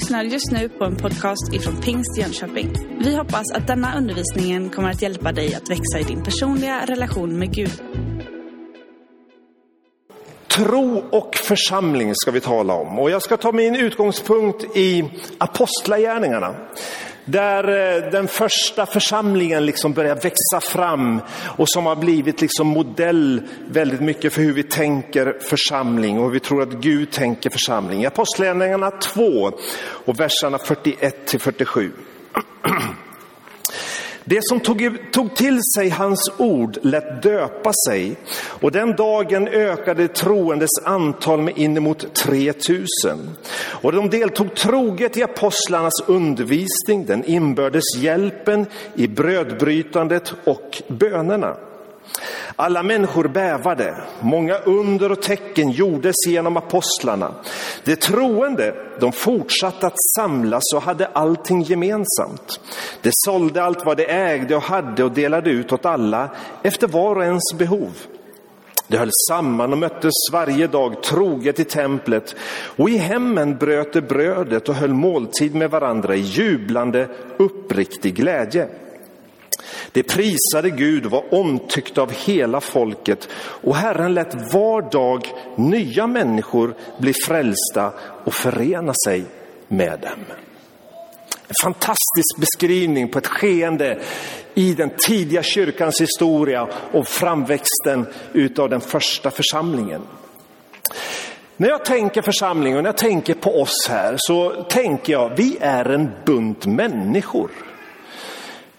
lyssnar just nu på en podcast ifrån Pingst Jönköping. Vi hoppas att denna undervisning kommer att hjälpa dig att växa i din personliga relation med Gud. Tro och församling ska vi tala om. Och jag ska ta min utgångspunkt i Apostlagärningarna. Där eh, den första församlingen liksom börjar växa fram och som har blivit liksom modell väldigt mycket för hur vi tänker församling och hur vi tror att Gud tänker församling. Apostlagärningarna 2 och verserna 41 till 47. Det som tog, tog till sig hans ord lät döpa sig och den dagen ökade troendes antal med inemot 3000. Och de deltog troget i apostlarnas undervisning, den inbördes hjälpen, i brödbrytandet och bönerna. Alla människor bävade, många under och tecken gjordes genom apostlarna. De troende, de fortsatte att samlas och hade allting gemensamt. De sålde allt vad de ägde och hade och delade ut åt alla efter var och ens behov. De höll samman och möttes varje dag troget i templet och i hemmen bröt de brödet och höll måltid med varandra i jublande uppriktig glädje. Det prisade Gud och var omtyckt av hela folket och Herren lät var dag nya människor bli frälsta och förena sig med dem. En fantastisk beskrivning på ett skeende i den tidiga kyrkans historia och framväxten utav den första församlingen. När jag tänker församling och när jag tänker på oss här så tänker jag, vi är en bunt människor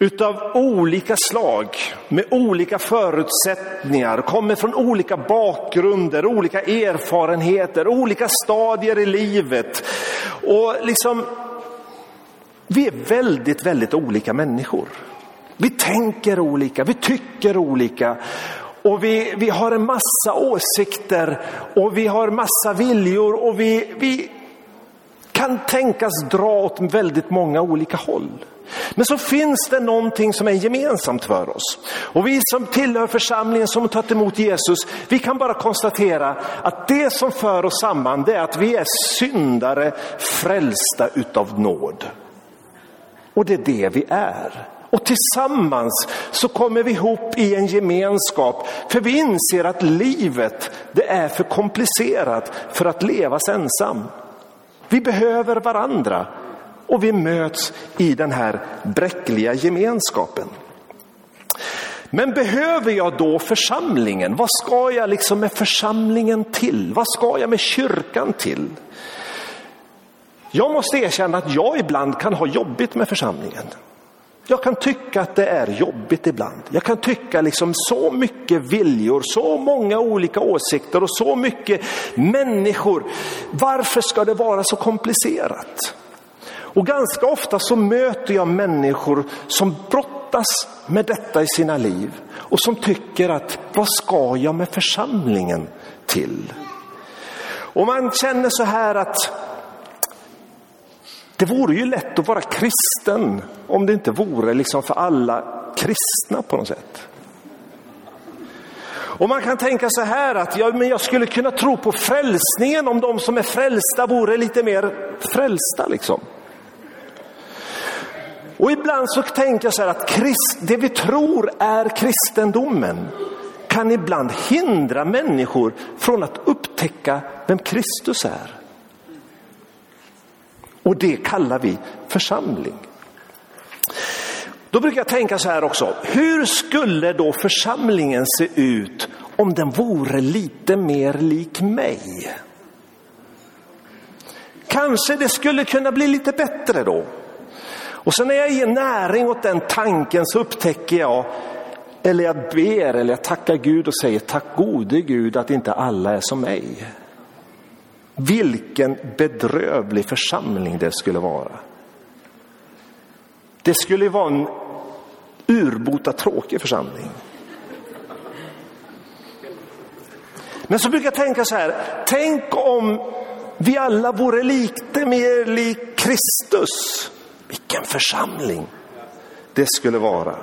utav olika slag, med olika förutsättningar, kommer från olika bakgrunder, olika erfarenheter, olika stadier i livet. Och liksom, vi är väldigt, väldigt olika människor. Vi tänker olika, vi tycker olika och vi, vi har en massa åsikter och vi har massa viljor och vi, vi kan tänkas dra åt väldigt många olika håll. Men så finns det någonting som är gemensamt för oss. Och vi som tillhör församlingen som har tagit emot Jesus, vi kan bara konstatera att det som för oss samman det är att vi är syndare frälsta utav nåd. Och det är det vi är. Och tillsammans så kommer vi ihop i en gemenskap. För vi inser att livet det är för komplicerat för att levas ensam. Vi behöver varandra och vi möts i den här bräckliga gemenskapen. Men behöver jag då församlingen? Vad ska jag liksom med församlingen till? Vad ska jag med kyrkan till? Jag måste erkänna att jag ibland kan ha jobbigt med församlingen. Jag kan tycka att det är jobbigt ibland. Jag kan tycka liksom så mycket viljor, så många olika åsikter och så mycket människor. Varför ska det vara så komplicerat? Och ganska ofta så möter jag människor som brottas med detta i sina liv och som tycker att vad ska jag med församlingen till? Och man känner så här att det vore ju lätt att vara kristen om det inte vore liksom för alla kristna på något sätt. Och man kan tänka så här att ja, men jag skulle kunna tro på frälsningen om de som är frälsta vore lite mer frälsta. Liksom. Och ibland så tänker jag så här att krist, det vi tror är kristendomen kan ibland hindra människor från att upptäcka vem Kristus är. Och det kallar vi församling. Då brukar jag tänka så här också. Hur skulle då församlingen se ut om den vore lite mer lik mig? Kanske det skulle kunna bli lite bättre då. Och sen när jag ger näring åt den tanken så upptäcker jag, eller jag ber eller jag tackar Gud och säger tack gode Gud att inte alla är som mig. Vilken bedrövlig församling det skulle vara. Det skulle vara en urbota tråkig församling. Men så brukar jag tänka så här, tänk om vi alla vore lite mer lik Kristus. Vilken församling det skulle vara.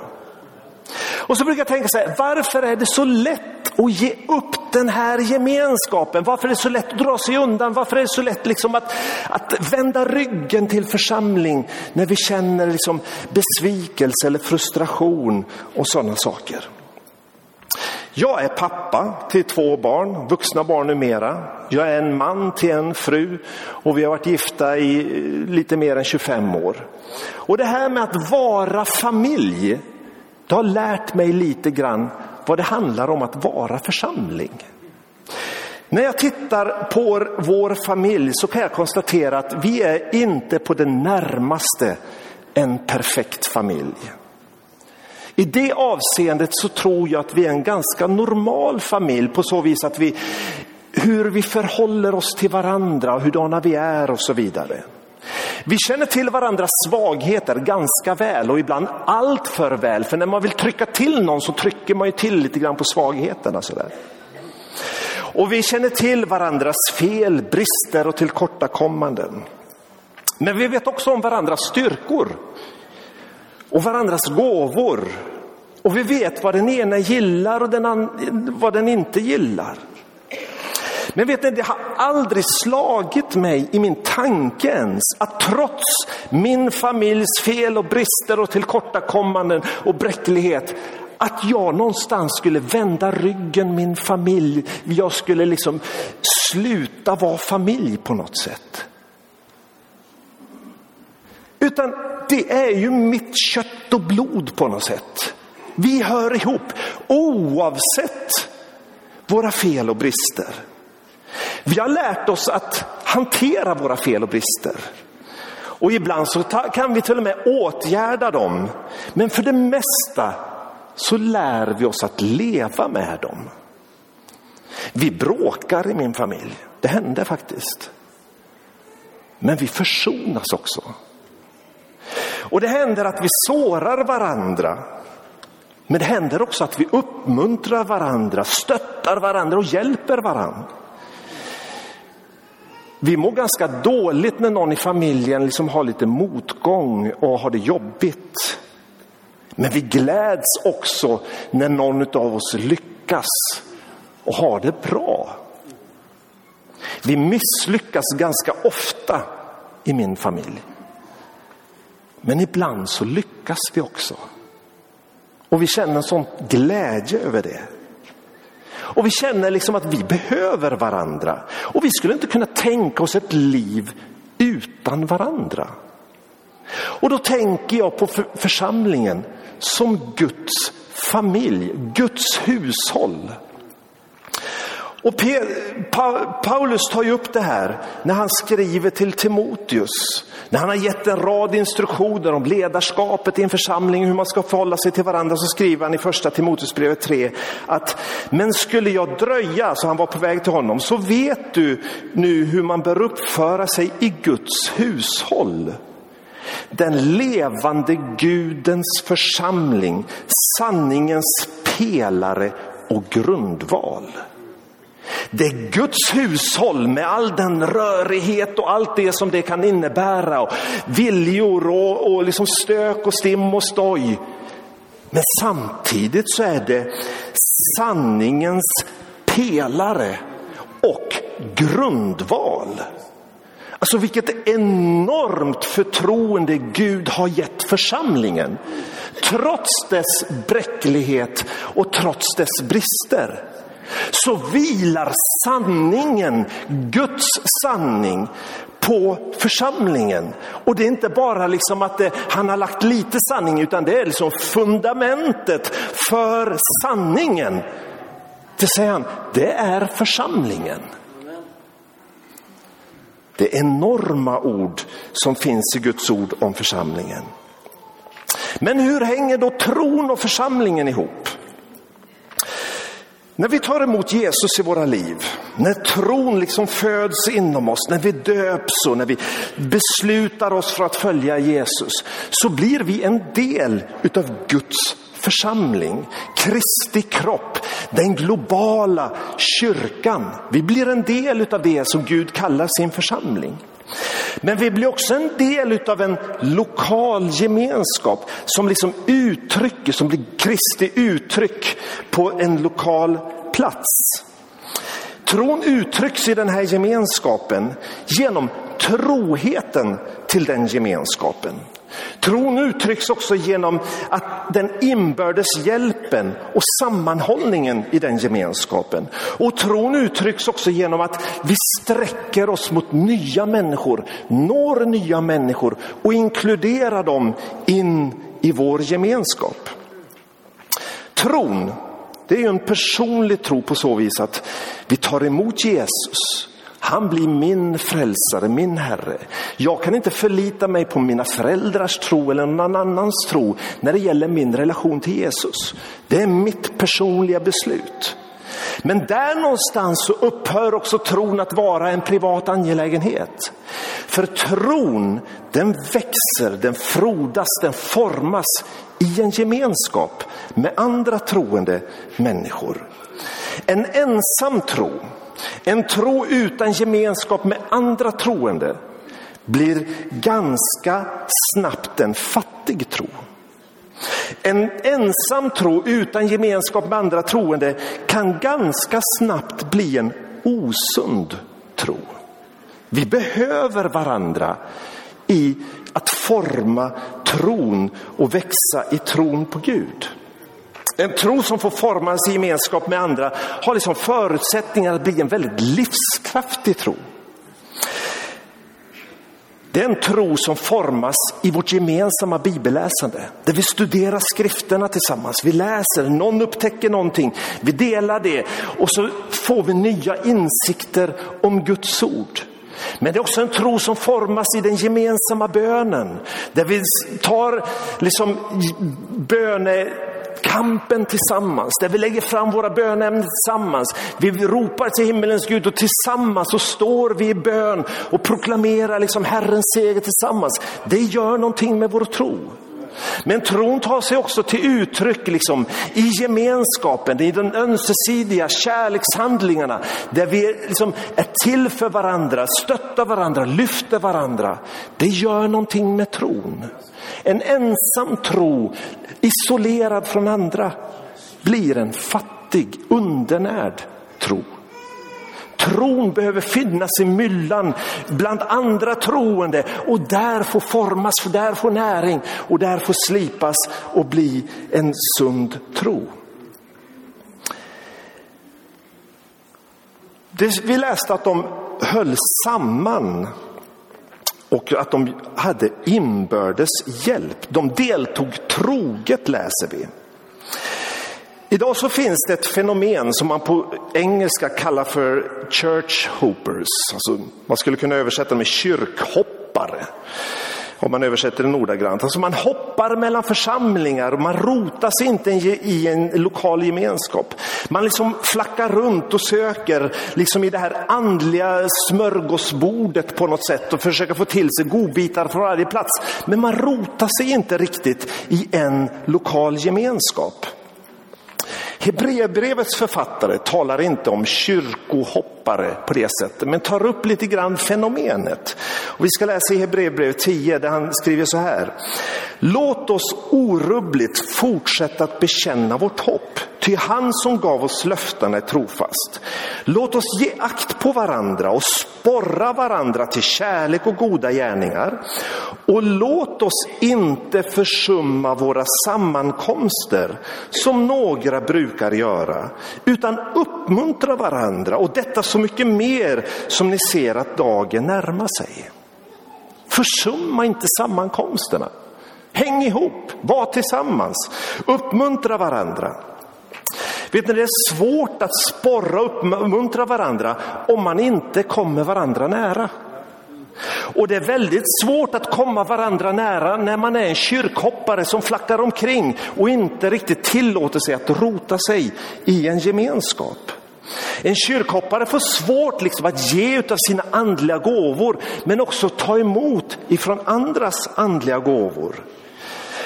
Och så brukar jag tänka så här, varför är det så lätt att ge upp den här gemenskapen? Varför är det så lätt att dra sig undan? Varför är det så lätt liksom att, att vända ryggen till församling när vi känner liksom besvikelse eller frustration och sådana saker? Jag är pappa till två barn, vuxna barn numera. Jag är en man till en fru och vi har varit gifta i lite mer än 25 år. Och det här med att vara familj, det har lärt mig lite grann vad det handlar om att vara församling. När jag tittar på vår familj så kan jag konstatera att vi är inte på det närmaste en perfekt familj. I det avseendet så tror jag att vi är en ganska normal familj på så vis att vi, hur vi förhåller oss till varandra, hurdana vi är och så vidare. Vi känner till varandras svagheter ganska väl och ibland allt för väl. För när man vill trycka till någon så trycker man ju till lite grann på svagheterna. Sådär. Och vi känner till varandras fel, brister och tillkortakommanden. Men vi vet också om varandras styrkor och varandras gåvor. Och vi vet vad den ena gillar och den vad den inte gillar. Men vet ni, det har aldrig slagit mig i min tanke ens att trots min familjs fel och brister och tillkortakommanden och bräcklighet att jag någonstans skulle vända ryggen min familj. Jag skulle liksom sluta vara familj på något sätt. Utan det är ju mitt kött och blod på något sätt. Vi hör ihop oavsett våra fel och brister. Vi har lärt oss att hantera våra fel och brister. Och ibland så kan vi till och med åtgärda dem. Men för det mesta så lär vi oss att leva med dem. Vi bråkar i min familj. Det hände faktiskt. Men vi försonas också. Och det händer att vi sårar varandra. Men det händer också att vi uppmuntrar varandra, stöttar varandra och hjälper varandra. Vi mår ganska dåligt när någon i familjen liksom har lite motgång och har det jobbigt. Men vi gläds också när någon av oss lyckas och har det bra. Vi misslyckas ganska ofta i min familj. Men ibland så lyckas vi också. Och vi känner en sån glädje över det. Och vi känner liksom att vi behöver varandra. Och vi skulle inte kunna tänka oss ett liv utan varandra. Och då tänker jag på församlingen som Guds familj, Guds hushåll. Och Paulus tar ju upp det här när han skriver till Timoteus. När han har gett en rad instruktioner om ledarskapet i en församling, hur man ska förhålla sig till varandra, så skriver han i första Timoteusbrevet 3 att men skulle jag dröja, så han var på väg till honom, så vet du nu hur man bör uppföra sig i Guds hushåll. Den levande Gudens församling, sanningens pelare och grundval. Det är Guds hushåll med all den rörighet och allt det som det kan innebära. Och viljor och, och liksom stök och stim och stoj. Men samtidigt så är det sanningens pelare och grundval. Alltså vilket enormt förtroende Gud har gett församlingen. Trots dess bräcklighet och trots dess brister så vilar sanningen, Guds sanning, på församlingen. Och det är inte bara liksom att det, han har lagt lite sanning, utan det är liksom fundamentet för sanningen. Det säger han, det är församlingen. Det är enorma ord som finns i Guds ord om församlingen. Men hur hänger då tron och församlingen ihop? När vi tar emot Jesus i våra liv, när tron liksom föds inom oss, när vi döps och när vi beslutar oss för att följa Jesus, så blir vi en del utav Guds församling, Kristi kropp, den globala kyrkan. Vi blir en del av det som Gud kallar sin församling. Men vi blir också en del av en lokal gemenskap som liksom uttrycker, som blir Kristi uttryck på en lokal plats. Tron uttrycks i den här gemenskapen genom troheten till den gemenskapen. Tron uttrycks också genom att den inbördes hjälpen och sammanhållningen i den gemenskapen. Och tron uttrycks också genom att vi sträcker oss mot nya människor, når nya människor och inkluderar dem in i vår gemenskap. Tron, det är ju en personlig tro på så vis att vi tar emot Jesus han blir min frälsare, min Herre. Jag kan inte förlita mig på mina föräldrars tro eller någon annans tro när det gäller min relation till Jesus. Det är mitt personliga beslut. Men där någonstans så upphör också tron att vara en privat angelägenhet. För tron, den växer, den frodas, den formas i en gemenskap med andra troende människor. En ensam tro, en tro utan gemenskap med andra troende blir ganska snabbt en fattig tro. En ensam tro utan gemenskap med andra troende kan ganska snabbt bli en osund tro. Vi behöver varandra i att forma tron och växa i tron på Gud. En tro som får formas i gemenskap med andra har liksom förutsättningar att bli en väldigt livskraftig tro. Det är en tro som formas i vårt gemensamma bibelläsande. Där vi studerar skrifterna tillsammans. Vi läser, någon upptäcker någonting, vi delar det och så får vi nya insikter om Guds ord. Men det är också en tro som formas i den gemensamma bönen. Där vi tar liksom böne kampen tillsammans, där vi lägger fram våra bönämnen tillsammans. Vi ropar till himmelens Gud och tillsammans så står vi i bön och proklamerar liksom Herrens seger tillsammans. Det gör någonting med vår tro. Men tron tar sig också till uttryck liksom, i gemenskapen, i de ömsesidiga kärlekshandlingarna där vi liksom är till för varandra, stöttar varandra, lyfter varandra. Det gör någonting med tron. En ensam tro, isolerad från andra, blir en fattig, undernärd tro. Tron behöver finnas i myllan bland andra troende och där få formas, för där få näring och där få slipas och bli en sund tro. Det, vi läste att de höll samman och att de hade inbördes hjälp. De deltog troget läser vi. Idag så finns det ett fenomen som man på engelska kallar för church hoppers. Alltså, man skulle kunna översätta med kyrkhoppare. Om man översätter det ordagrant. Alltså man hoppar mellan församlingar och man rotar sig inte i en lokal gemenskap. Man liksom flackar runt och söker liksom i det här andliga smörgåsbordet på något sätt och försöker få till sig godbitar från varje plats. Men man rotar sig inte riktigt i en lokal gemenskap. Hebreerbrevets författare talar inte om kyrkohopp kyrkohoppare på det sättet, men tar upp lite grann fenomenet. Och vi ska läsa i Hebreerbrevet 10 där han skriver så här. Låt oss orubbligt fortsätta att bekänna vårt hopp, ty han som gav oss löftena är trofast. Låt oss ge akt på varandra och sporra varandra till kärlek och goda gärningar. Och låt oss inte försumma våra sammankomster som några brukar göra, utan uppmuntra varandra och detta så mycket mer som ni ser att dagen närmar sig. Försumma inte sammankomsterna. Häng ihop, var tillsammans, uppmuntra varandra. Vet ni, det är svårt att sporra och uppmuntra varandra om man inte kommer varandra nära. Och det är väldigt svårt att komma varandra nära när man är en kyrkhoppare som flackar omkring och inte riktigt tillåter sig att rota sig i en gemenskap. En kyrkhoppare får svårt liksom att ge av sina andliga gåvor men också ta emot ifrån andras andliga gåvor.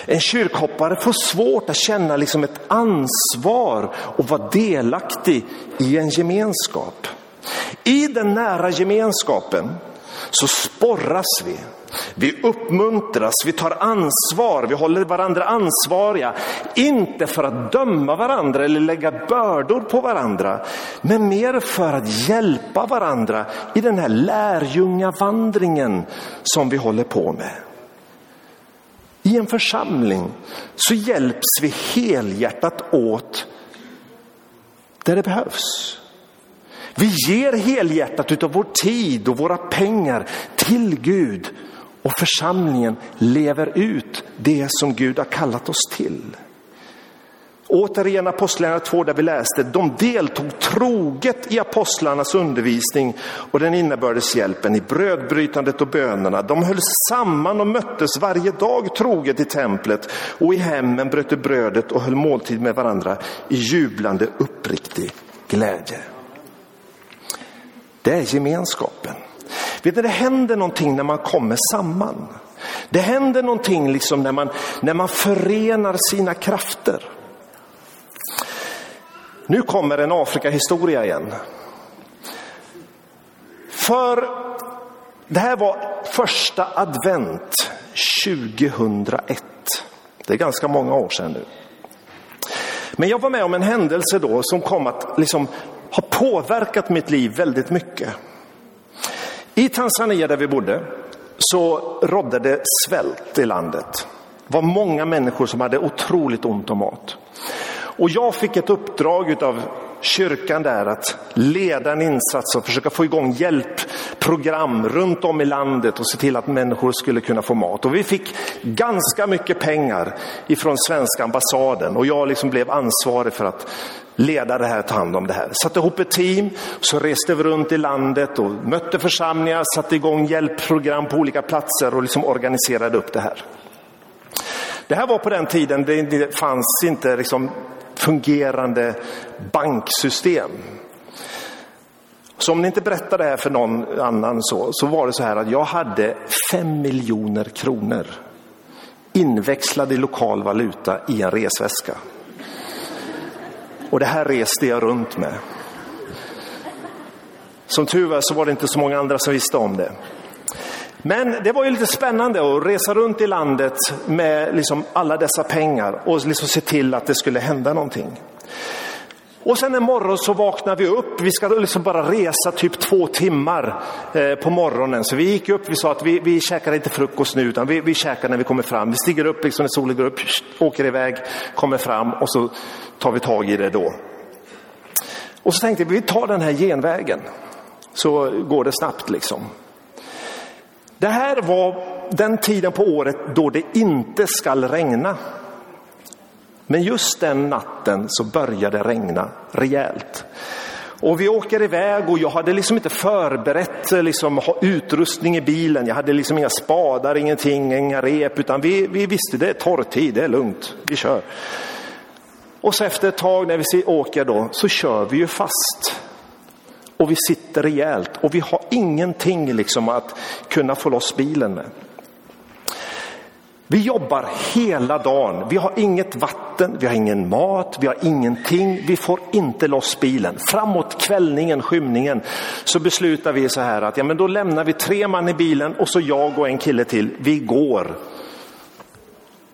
En kyrkhoppare får svårt att känna liksom ett ansvar och vara delaktig i en gemenskap. I den nära gemenskapen så sporras vi. Vi uppmuntras, vi tar ansvar, vi håller varandra ansvariga. Inte för att döma varandra eller lägga bördor på varandra, men mer för att hjälpa varandra i den här lärjungavandringen som vi håller på med. I en församling så hjälps vi helhjärtat åt där det behövs. Vi ger helhjärtat av vår tid och våra pengar till Gud och församlingen lever ut det som Gud har kallat oss till. Återigen Apostlagärningarna 2 där vi läste, de deltog troget i apostlarnas undervisning och den innebördes hjälpen i brödbrytandet och bönerna. De höll samman och möttes varje dag troget i templet och i hemmen bröt de brödet och höll måltid med varandra i jublande uppriktig glädje. Det är gemenskapen. Vet ni, det händer någonting när man kommer samman. Det händer någonting liksom när, man, när man förenar sina krafter. Nu kommer en Afrikahistoria igen. För det här var första advent 2001. Det är ganska många år sedan nu. Men jag var med om en händelse då som kom att liksom ha påverkat mitt liv väldigt mycket. I Tanzania där vi bodde så rådde det svält i landet. Det var många människor som hade otroligt ont om mat. Och jag fick ett uppdrag av kyrkan där att leda en insats och försöka få igång hjälp program runt om i landet och se till att människor skulle kunna få mat. Och vi fick ganska mycket pengar ifrån svenska ambassaden och jag liksom blev ansvarig för att leda det här, ta hand om det här. Satte ihop ett team, så reste vi runt i landet och mötte församlingar, satte igång hjälpprogram på olika platser och liksom organiserade upp det här. Det här var på den tiden det fanns inte liksom fungerande banksystem. Så om ni inte berättar det här för någon annan så, så var det så här att jag hade fem miljoner kronor inväxlade i lokal valuta i en resväska. Och det här reste jag runt med. Som tur var så var det inte så många andra som visste om det. Men det var ju lite spännande att resa runt i landet med liksom alla dessa pengar och liksom se till att det skulle hända någonting. Och sen en morgon så vaknar vi upp. Vi ska liksom bara resa typ två timmar eh, på morgonen. Så vi gick upp, vi sa att vi, vi käkar inte frukost nu utan vi, vi käkar när vi kommer fram. Vi stiger upp liksom när solen går upp, åker iväg, kommer fram och så tar vi tag i det då. Och så tänkte vi, vi tar den här genvägen. Så går det snabbt liksom. Det här var den tiden på året då det inte skall regna. Men just den natten så började det regna rejält. Och vi åker iväg och jag hade liksom inte förberett eh, liksom, ha utrustning i bilen. Jag hade liksom inga spadar, ingenting, inga rep, utan vi, vi visste det är torrtid, det är lugnt, vi kör. Och så efter ett tag när vi åker då så kör vi ju fast och vi sitter rejält och vi har ingenting liksom att kunna få loss bilen med. Vi jobbar hela dagen. Vi har inget vatten, vi har ingen mat, vi har ingenting. Vi får inte loss bilen. Framåt kvällningen, skymningen, så beslutar vi så här att ja, men då lämnar vi tre man i bilen och så jag och en kille till. Vi går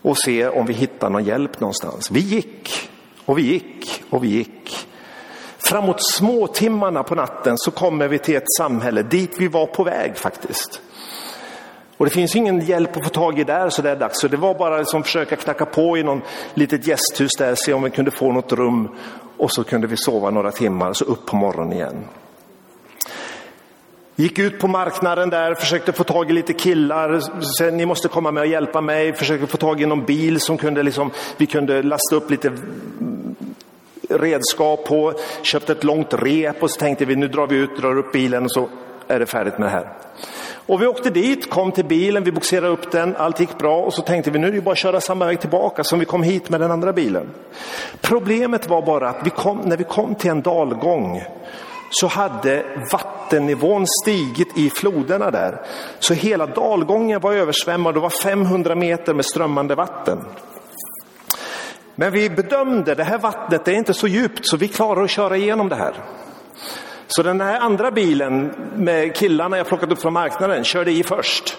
och ser om vi hittar någon hjälp någonstans. Vi gick och vi gick och vi gick. Framåt småtimmarna på natten så kommer vi till ett samhälle dit vi var på väg faktiskt. Och det finns ingen hjälp att få tag i där så där dags. Så det var bara att liksom försöka knacka på i någon litet gästhus där, se om vi kunde få något rum. Och så kunde vi sova några timmar, så upp på morgonen igen. Gick ut på marknaden där, försökte få tag i lite killar. Sen, ni måste komma med och hjälpa mig. Försökte få tag i någon bil som kunde liksom, vi kunde lasta upp lite redskap på, köpte ett långt rep och så tänkte vi nu drar vi ut, drar upp bilen och så är det färdigt med det här. Och vi åkte dit, kom till bilen, vi boxerade upp den, allt gick bra och så tänkte vi nu är det bara att köra samma väg tillbaka som vi kom hit med den andra bilen. Problemet var bara att vi kom, när vi kom till en dalgång så hade vattennivån stigit i floderna där. Så hela dalgången var översvämmad, det var 500 meter med strömmande vatten. Men vi bedömde, det här vattnet det är inte så djupt så vi klarar att köra igenom det här. Så den här andra bilen med killarna jag plockat upp från marknaden körde i först.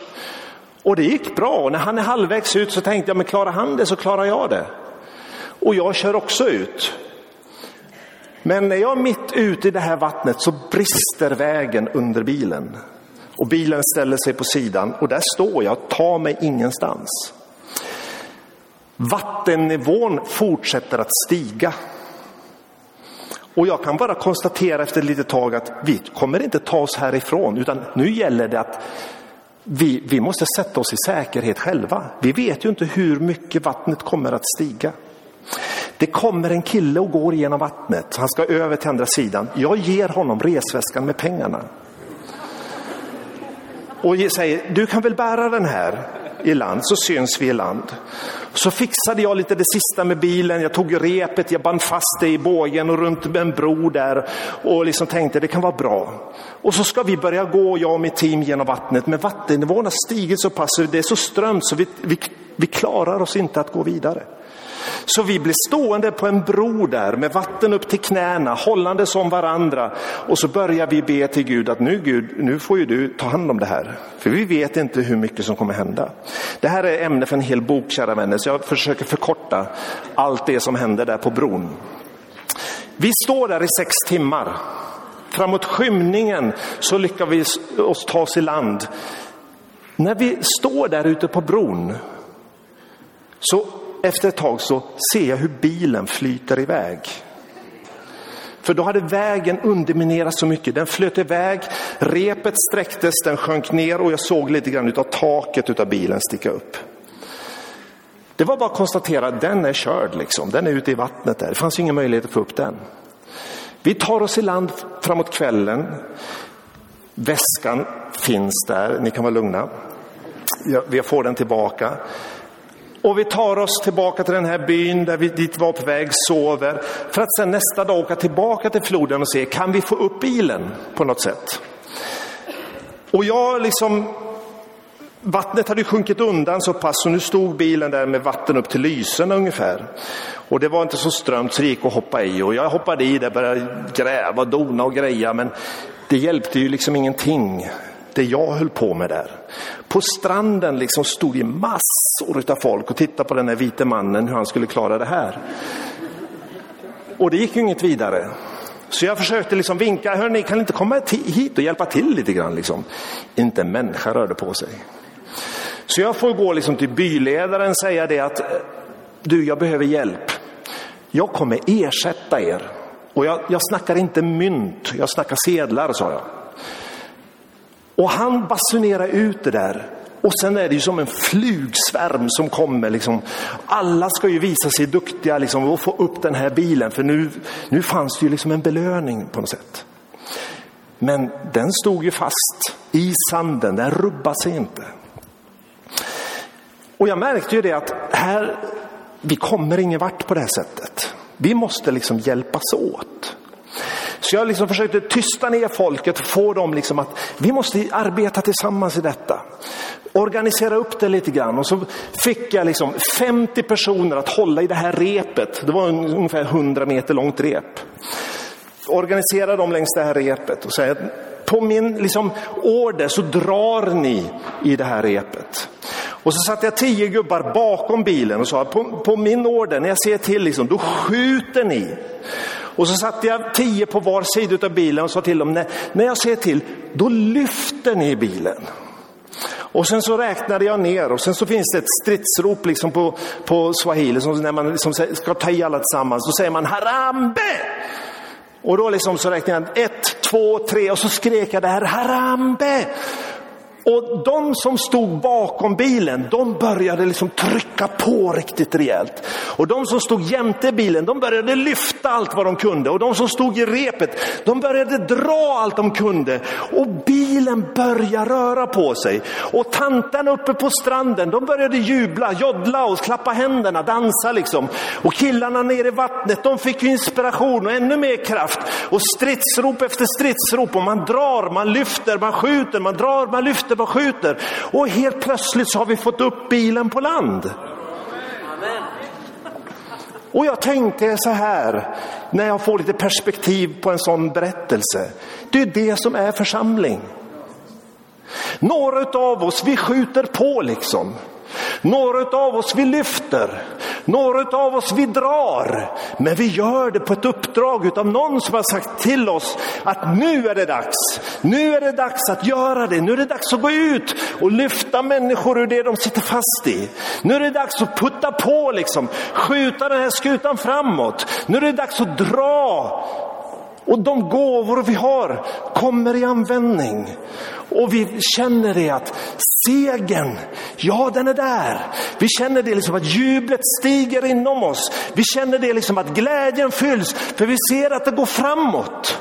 Och det gick bra. Och när han är halvvägs ut så tänkte jag, men klarar han det så klarar jag det. Och jag kör också ut. Men när jag är mitt ute i det här vattnet så brister vägen under bilen. Och bilen ställer sig på sidan och där står jag, tar mig ingenstans. Vattennivån fortsätter att stiga. Och jag kan bara konstatera efter ett litet tag att vi kommer inte ta oss härifrån, utan nu gäller det att vi, vi måste sätta oss i säkerhet själva. Vi vet ju inte hur mycket vattnet kommer att stiga. Det kommer en kille och går genom vattnet. Han ska över till andra sidan. Jag ger honom resväskan med pengarna. Och säger, du kan väl bära den här i land, så syns vi i land. Så fixade jag lite det sista med bilen. Jag tog repet, jag band fast det i bågen och runt en bro där och liksom tänkte det kan vara bra. Och så ska vi börja gå, jag och mitt team, genom vattnet. Men vattennivån har stigit så pass, det är så strömt så vi, vi, vi klarar oss inte att gå vidare. Så vi blir stående på en bro där med vatten upp till knäna, hållande som varandra. Och så börjar vi be till Gud att nu Gud, nu får ju du ta hand om det här. För vi vet inte hur mycket som kommer hända. Det här är ämne för en hel bok kära vänner, så jag försöker förkorta allt det som händer där på bron. Vi står där i sex timmar. Framåt skymningen så lyckas vi oss ta oss i land. När vi står där ute på bron så efter ett tag så ser jag hur bilen flyter iväg. För då hade vägen underminerats så mycket. Den flöt iväg, repet sträcktes, den sjönk ner och jag såg lite grann av taket av bilen sticka upp. Det var bara att konstatera att den är körd, liksom. den är ute i vattnet där. Det fanns ingen möjlighet att få upp den. Vi tar oss i land framåt kvällen. Väskan finns där, ni kan vara lugna. Vi får den tillbaka. Och vi tar oss tillbaka till den här byn där vi dit var på väg, sover. För att sen nästa dag åka tillbaka till floden och se, kan vi få upp bilen på något sätt? Och jag liksom, vattnet hade sjunkit undan så pass så nu stod bilen där med vatten upp till lysen ungefär. Och det var inte så strömt så det gick att hoppa i och jag hoppade i där, började gräva, dona och greja men det hjälpte ju liksom ingenting det jag höll på med där. På stranden liksom stod det massor av folk och tittade på den här vite mannen hur han skulle klara det här. Och det gick ju inget vidare. Så jag försökte liksom vinka, hörni kan ni inte komma hit och hjälpa till lite grann? Liksom. Inte en människa rörde på sig. Så jag får gå liksom till byledaren och säga det att du, jag behöver hjälp. Jag kommer ersätta er. Och jag, jag snackar inte mynt, jag snackar sedlar, sa jag. Och han basunerar ut det där. Och sen är det ju som en flugsvärm som kommer. Liksom. Alla ska ju visa sig duktiga liksom, och få upp den här bilen. För nu, nu fanns det ju liksom en belöning på något sätt. Men den stod ju fast i sanden, den rubbade sig inte. Och jag märkte ju det att här, vi kommer ingen vart på det här sättet. Vi måste liksom hjälpas åt. Så jag liksom försökte tysta ner folket och få dem liksom att vi måste arbeta tillsammans i detta. Organisera upp det lite grann och så fick jag liksom 50 personer att hålla i det här repet. Det var ungefär 100 meter långt rep. Organisera dem längs det här repet och säga på min liksom, order så drar ni i det här repet. Och så satte jag tio gubbar bakom bilen och sa på, på min order, när jag ser till, liksom, då skjuter ni. Och så satte jag tio på var sida av bilen och sa till dem, när, jag ser till, då lyfter ni bilen. Och sen så räknade jag ner och sen så finns det ett stridsrop liksom på, på swahili, som när man liksom ska ta i alla tillsammans, då säger man harambe! Och då liksom så räknade jag ett, två, tre och så skrek jag det här harambe! Och de som stod bakom bilen, de började liksom trycka på riktigt rejält. Och de som stod jämte bilen, de började lyfta allt vad de kunde. Och de som stod i repet, de började dra allt de kunde. Och bilen började röra på sig. Och tantarna uppe på stranden, de började jubla, joddla och klappa händerna, dansa liksom. Och killarna nere i vattnet, de fick inspiration och ännu mer kraft. Och stridsrop efter stridsrop. Och man drar, man lyfter, man skjuter, man drar, man lyfter skjuter, bara skjuter. Och helt plötsligt så har vi fått upp bilen på land. Och jag tänkte så här, när jag får lite perspektiv på en sån berättelse. Det är det som är församling. Några av oss, vi skjuter på liksom. Några av oss vi lyfter, några av oss vi drar. Men vi gör det på ett uppdrag av någon som har sagt till oss att nu är det dags. Nu är det dags att göra det. Nu är det dags att gå ut och lyfta människor ur det de sitter fast i. Nu är det dags att putta på liksom, skjuta den här skutan framåt. Nu är det dags att dra och de gåvor vi har kommer i användning. Och vi känner det att segern, ja den är där. Vi känner det liksom att jublet stiger inom oss. Vi känner det liksom att glädjen fylls för vi ser att det går framåt.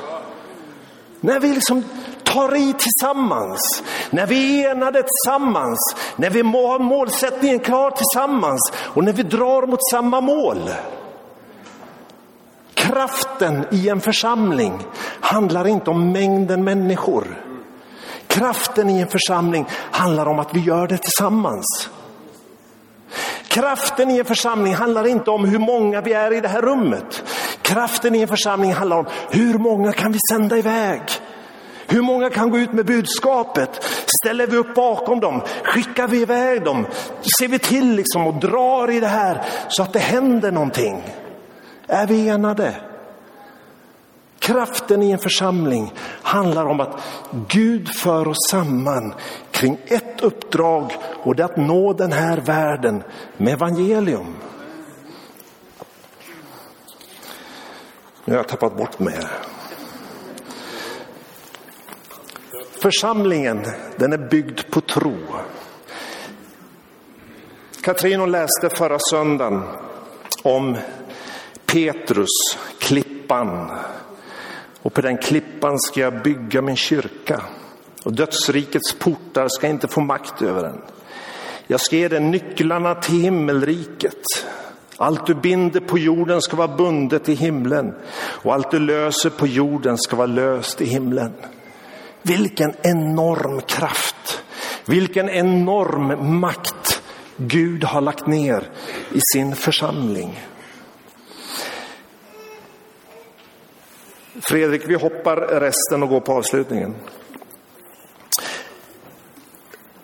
När vi liksom tar i tillsammans, när vi är enade tillsammans, när vi har målsättningen klar tillsammans och när vi drar mot samma mål. Kraften i en församling handlar inte om mängden människor. Kraften i en församling handlar om att vi gör det tillsammans. Kraften i en församling handlar inte om hur många vi är i det här rummet. Kraften i en församling handlar om hur många kan vi sända iväg? Hur många kan gå ut med budskapet? Ställer vi upp bakom dem? Skickar vi iväg dem? Ser vi till liksom och drar i det här så att det händer någonting? Är vi enade? Kraften i en församling handlar om att Gud för oss samman kring ett uppdrag och det är att nå den här världen med evangelium. Nu har jag tappat bort mig här. Församlingen, den är byggd på tro. Katrin läste förra söndagen om Petrus, klippan. Och på den klippan ska jag bygga min kyrka. Och dödsrikets portar ska inte få makt över den. Jag ska ge dig nycklarna till himmelriket. Allt du binder på jorden ska vara bundet i himlen och allt du löser på jorden ska vara löst i himlen. Vilken enorm kraft, vilken enorm makt Gud har lagt ner i sin församling. Fredrik, vi hoppar resten och går på avslutningen.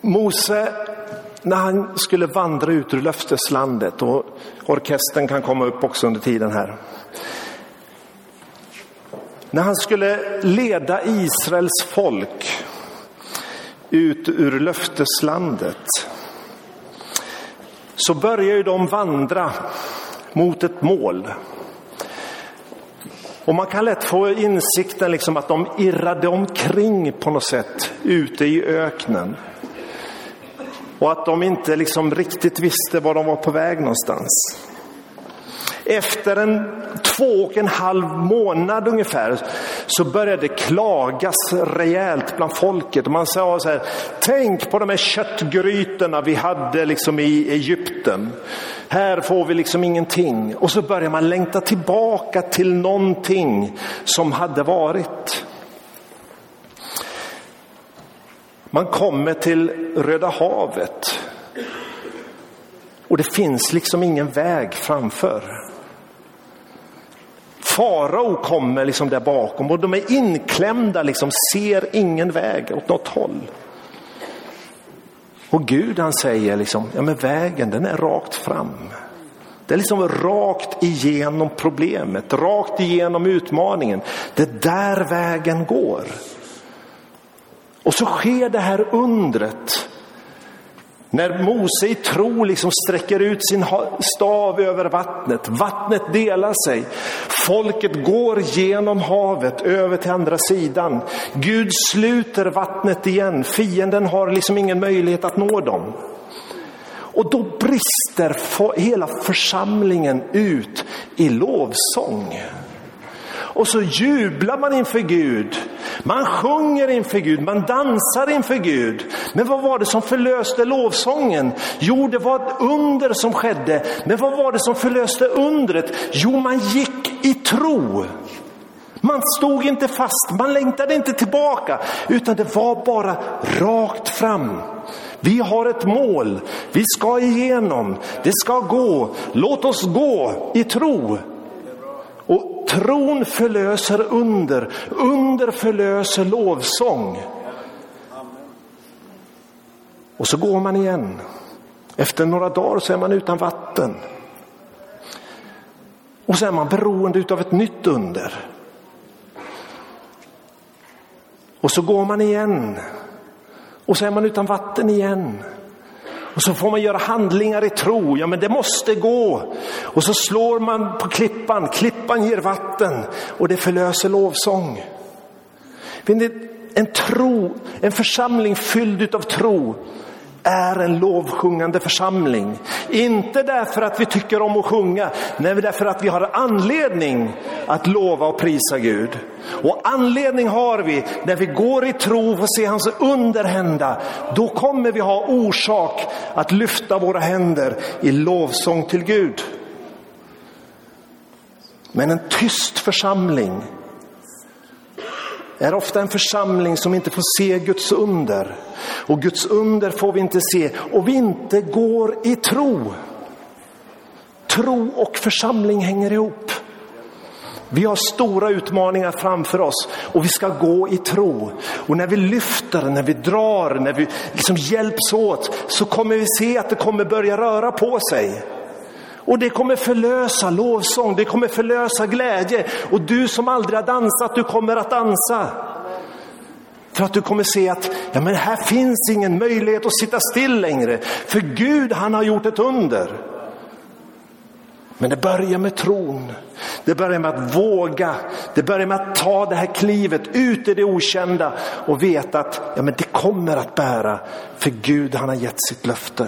Mose, när han skulle vandra ut ur löfteslandet och orkestern kan komma upp också under tiden här. När han skulle leda Israels folk ut ur löfteslandet så börjar de vandra mot ett mål. Och man kan lätt få insikten liksom att de irrade omkring på något sätt ute i öknen. Och att de inte liksom riktigt visste var de var på väg någonstans. Efter en två och en halv månad ungefär så började det klagas rejält bland folket. Och man sa så här, tänk på de här köttgrytorna vi hade liksom i Egypten. Här får vi liksom ingenting. Och så börjar man längta tillbaka till någonting som hade varit. Man kommer till Röda havet. Och det finns liksom ingen väg framför. Farao kommer liksom där bakom och de är inklämda, liksom, ser ingen väg åt något håll. Och Gud han säger liksom, ja men vägen den är rakt fram. Det är liksom rakt igenom problemet, rakt igenom utmaningen. Det är där vägen går. Och så sker det här undret när Mose i tro liksom sträcker ut sin stav över vattnet, vattnet delar sig. Folket går genom havet över till andra sidan. Gud sluter vattnet igen. Fienden har liksom ingen möjlighet att nå dem. Och då brister hela församlingen ut i lovsång. Och så jublar man inför Gud. Man sjunger inför Gud, man dansar inför Gud. Men vad var det som förlöste lovsången? Jo, det var ett under som skedde. Men vad var det som förlöste undret? Jo, man gick i tro. Man stod inte fast, man längtade inte tillbaka, utan det var bara rakt fram. Vi har ett mål, vi ska igenom, det ska gå. Låt oss gå i tro. Och tron förlöser under, under förlöser lovsång. Och så går man igen. Efter några dagar så är man utan vatten. Och så är man beroende av ett nytt under. Och så går man igen. Och så är man utan vatten igen. Och så får man göra handlingar i tro. Ja, men det måste gå. Och så slår man på klippan. Klippan ger vatten och det förlöser lovsång. En tro, en församling fylld av tro är en lovsjungande församling. Inte därför att vi tycker om att sjunga, men därför att vi har anledning att lova och prisa Gud. Och anledning har vi när vi går i tro och ser hans under hända. Då kommer vi ha orsak att lyfta våra händer i lovsång till Gud. Men en tyst församling är ofta en församling som inte får se Guds under. Och Guds under får vi inte se och vi inte går i tro. Tro och församling hänger ihop. Vi har stora utmaningar framför oss och vi ska gå i tro. Och när vi lyfter, när vi drar, när vi liksom hjälps åt så kommer vi se att det kommer börja röra på sig. Och det kommer förlösa lovsång, det kommer förlösa glädje. Och du som aldrig har dansat, du kommer att dansa. För att du kommer se att ja, men här finns ingen möjlighet att sitta still längre. För Gud han har gjort ett under. Men det börjar med tron. Det börjar med att våga. Det börjar med att ta det här klivet ut i det okända och veta att ja, men det kommer att bära. För Gud han har gett sitt löfte.